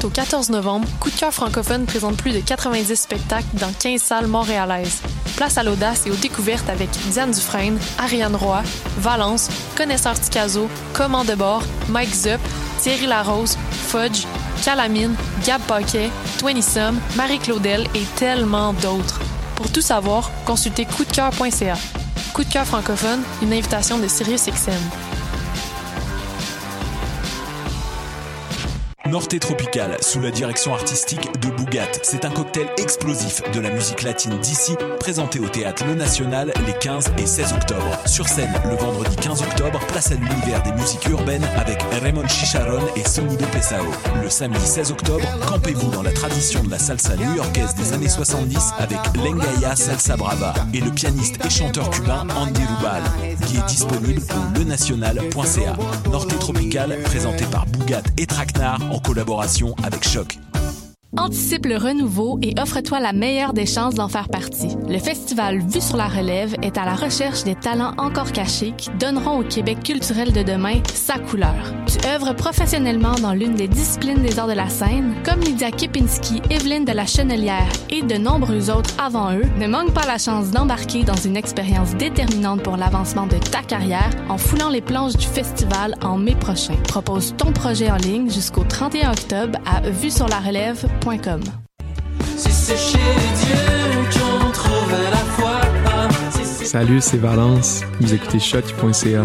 Du 4 au 14 novembre, Coup de cœur francophone présente plus de 90 spectacles dans 15 salles montréalaises. Place à l'audace et aux découvertes avec Diane Dufresne, Ariane Roy, Valence, Connaisseur Ticazo, Command de bord, Mike Zup, Thierry Larose, Fudge, Calamine, Gab Paquet, Twenty Sum, Marie Claudel et tellement d'autres. Pour tout savoir, consultez coupdecoeur.ca. Coup de cœur francophone, une invitation de SiriusXM. Norte Tropical, sous la direction artistique de Bougat. C'est un cocktail explosif de la musique latine d'ici, présenté au théâtre Le National les 15 et 16 octobre. Sur scène, le vendredi 15 octobre, place à l'univers des musiques urbaines avec Raymond Chicharon et Sonido Pesao. Le samedi 16 octobre, campez-vous dans la tradition de la salsa new-yorkaise des années 70 avec Lengaya Salsa Brava et le pianiste et chanteur cubain Andy Rubal, qui est disponible au lenational.ca. Norte Tropical, présenté par Bougat et Traquenard en collaboration avec Choc. Anticipe le renouveau et offre-toi la meilleure des chances d'en faire partie. Le festival Vue sur la relève est à la recherche des talents encore cachés qui donneront au Québec culturel de demain sa couleur. Tu œuvres professionnellement dans l'une des disciplines des arts de la scène, comme Lydia Kipinski, Evelyne de la Chenelière et de nombreux autres avant eux. Ne manque pas la chance d'embarquer dans une expérience déterminante pour l'avancement de ta carrière en foulant les planches du festival en mai prochain. Propose ton projet en ligne jusqu'au 31 octobre à vue sur la relève si c'est chez Dieu qu'on trouve la foi. Salut, c'est Valence. Vous écoutez shot.ca.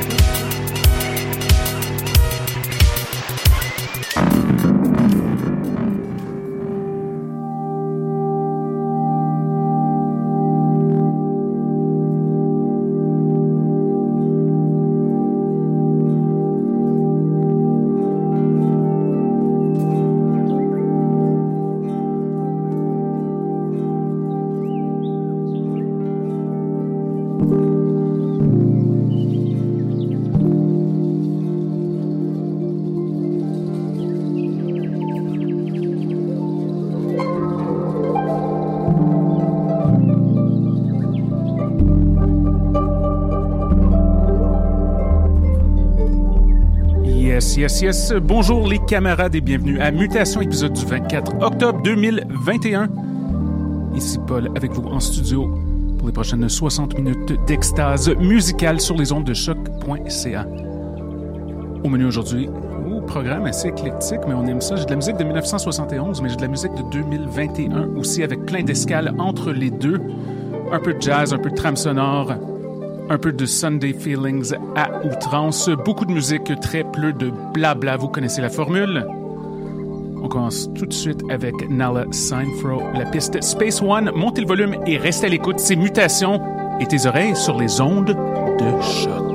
Bonjour les camarades et bienvenue à Mutation, épisode du 24 octobre 2021. Ici Paul avec vous en studio pour les prochaines 60 minutes d'extase musicale sur les ondes de choc.ca. Au menu aujourd'hui, au programme assez éclectique, mais on aime ça. J'ai de la musique de 1971, mais j'ai de la musique de 2021 aussi, avec plein d'escales entre les deux. Un peu de jazz, un peu de trame sonore, un peu de Sunday Feelings à outrance, beaucoup de musique, très peu de blabla, vous connaissez la formule? On commence tout de suite avec Nala Seinfro, la piste Space One. Montez le volume et restez à l'écoute. C'est Mutations et tes oreilles sur les ondes de choc.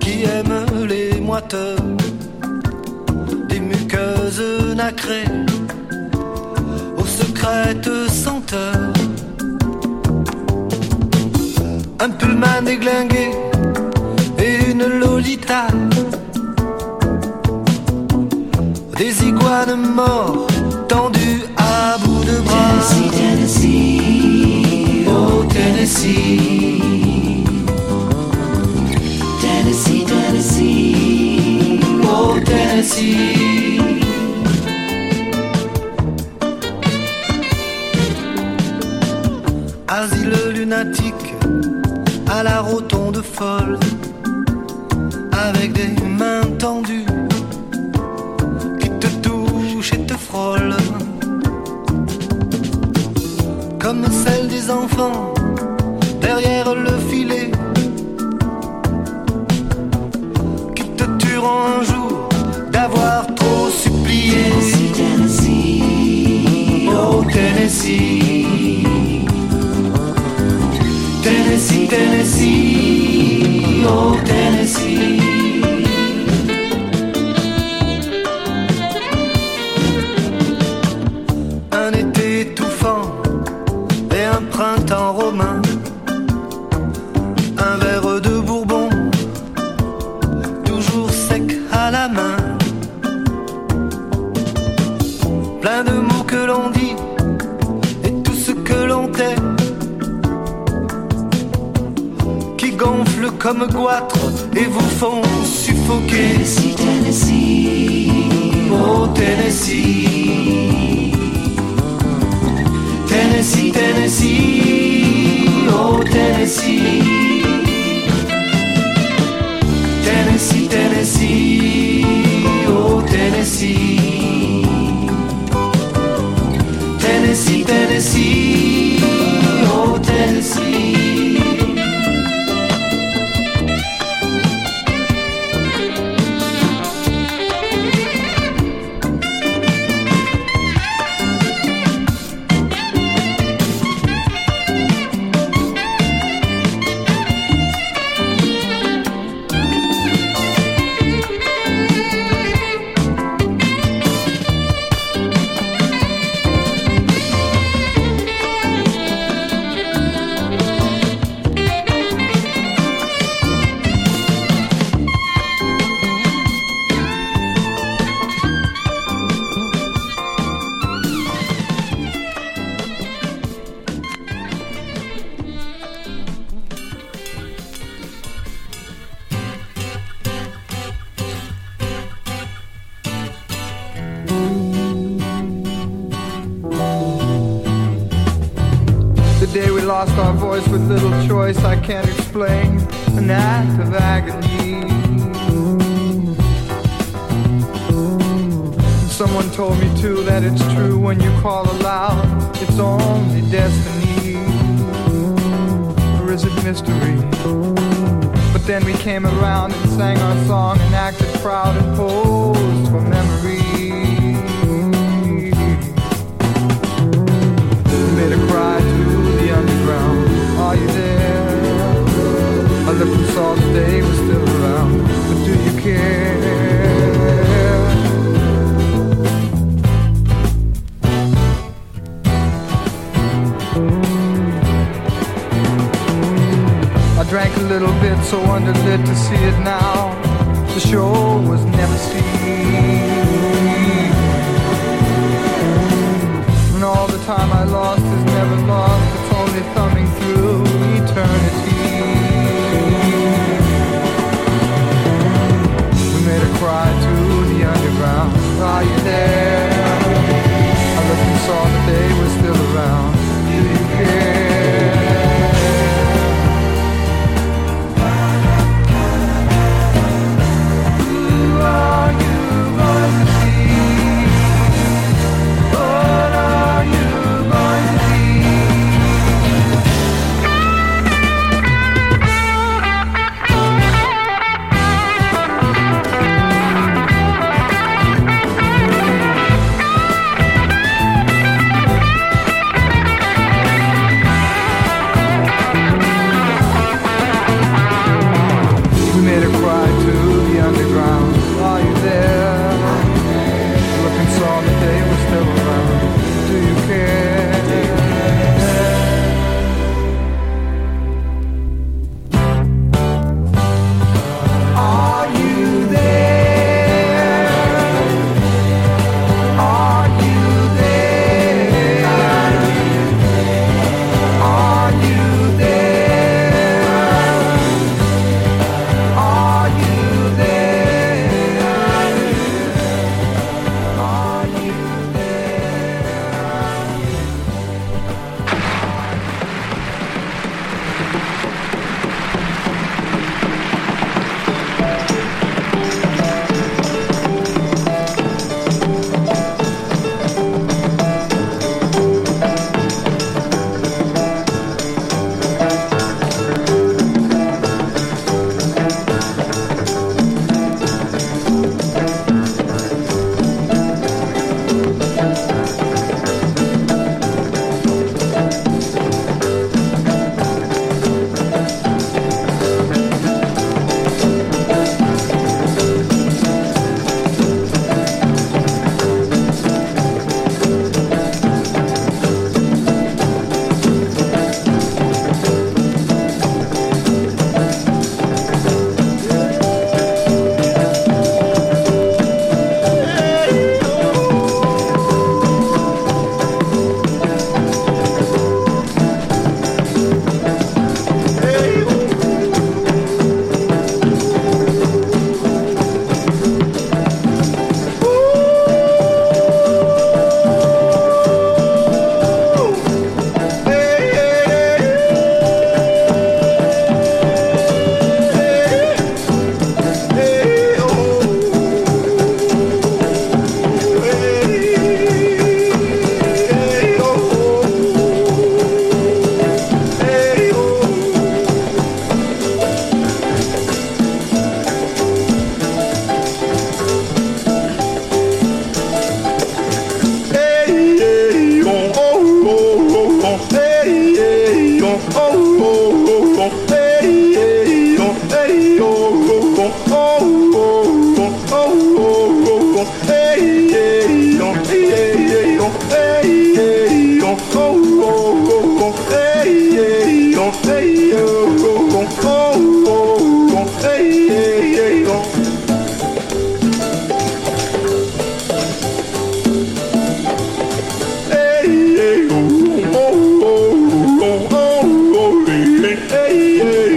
qui aiment les moiteurs, des muqueuses nacrées aux secrètes senteurs. Un pullman déglingué et une lolita. Des iguanes morts tendus à bout de bras. Tennessee, Tennessee, oh Tennessee. Asile lunatique à la rotonde folle.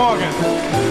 Morgan.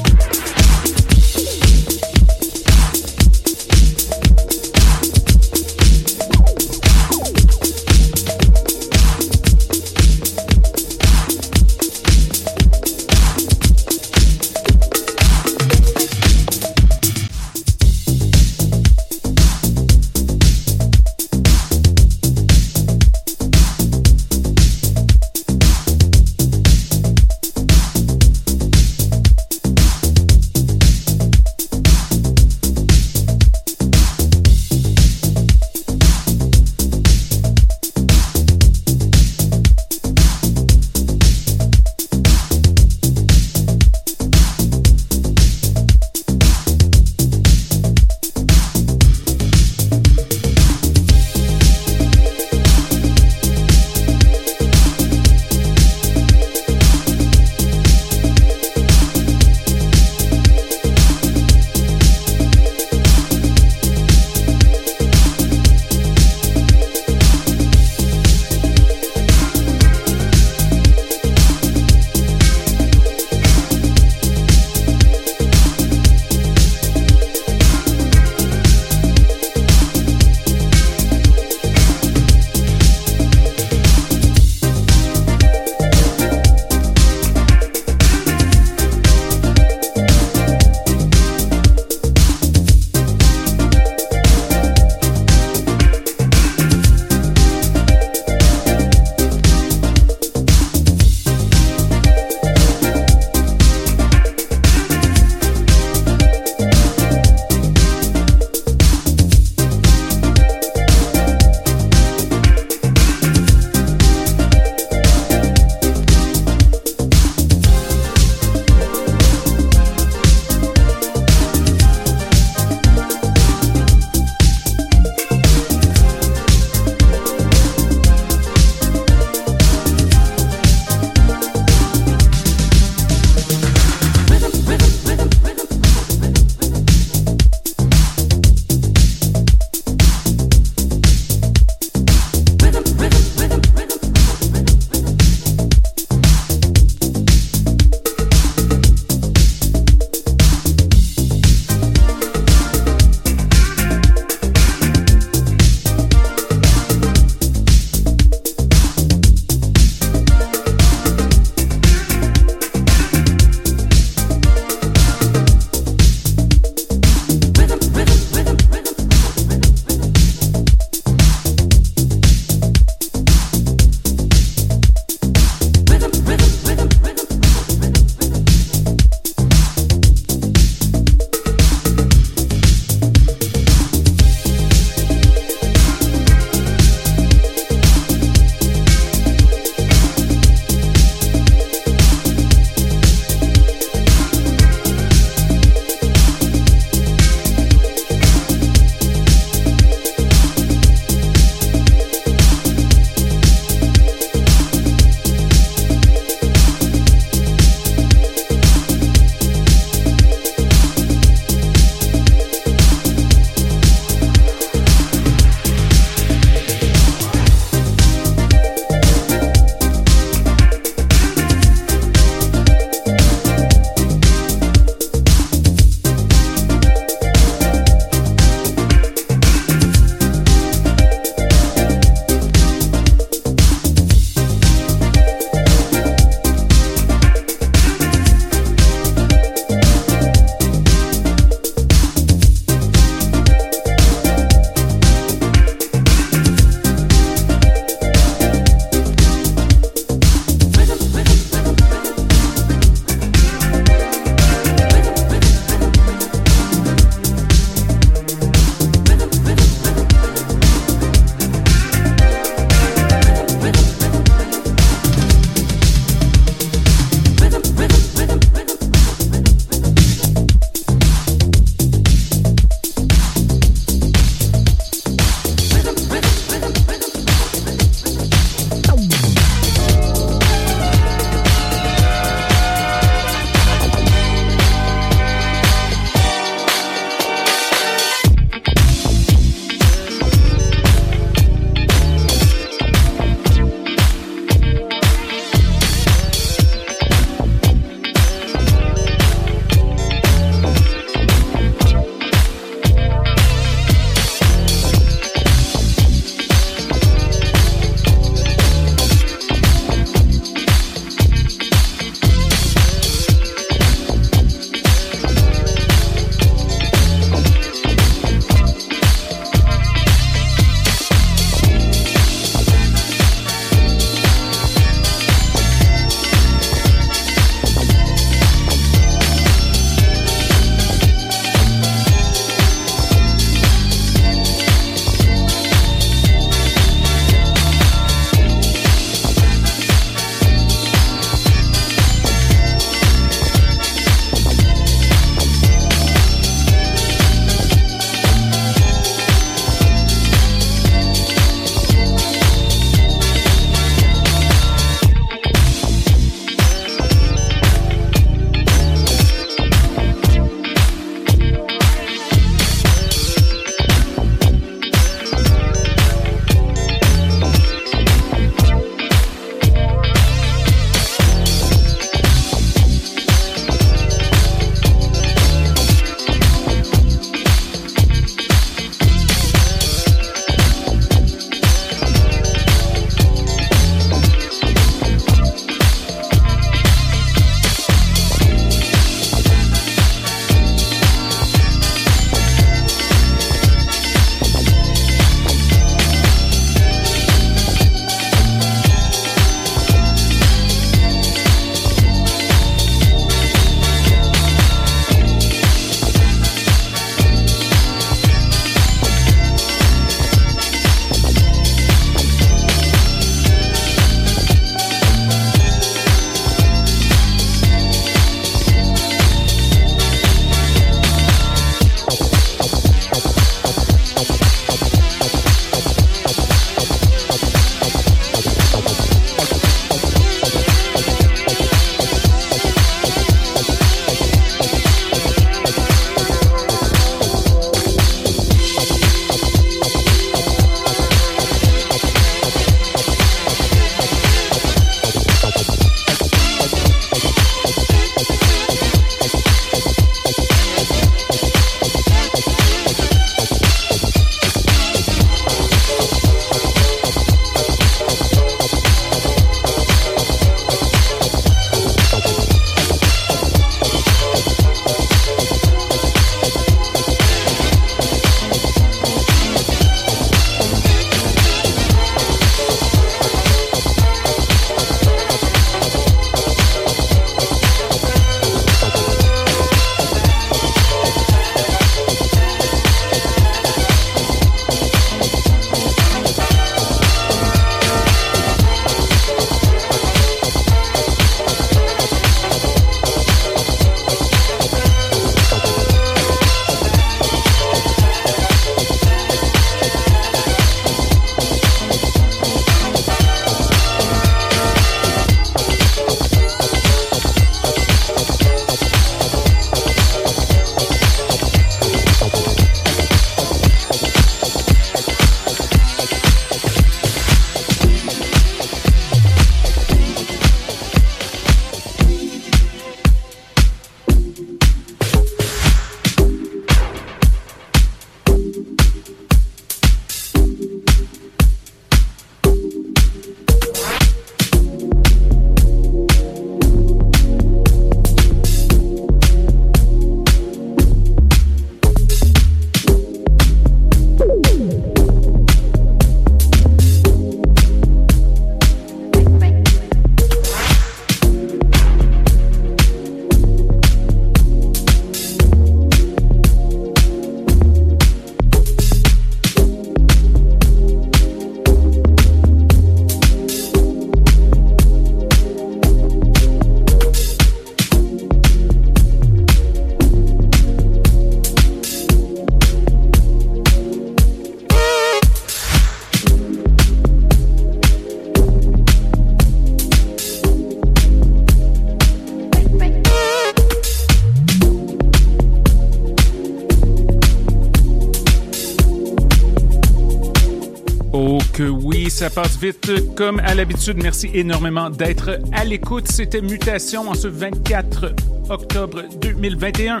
Ça passe vite comme à l'habitude. Merci énormément d'être à l'écoute. C'était Mutation en ce 24 octobre 2021.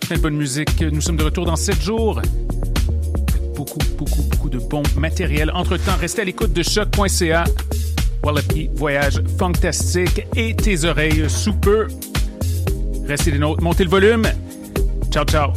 Plein de bonne musique. Nous sommes de retour dans 7 jours. Beaucoup, beaucoup, beaucoup de bon matériel. Entre-temps, restez à l'écoute de choc.ca. Wallapie, voyage fantastique et tes oreilles sous peu. Restez des nôtres. Montez le volume. Ciao, ciao.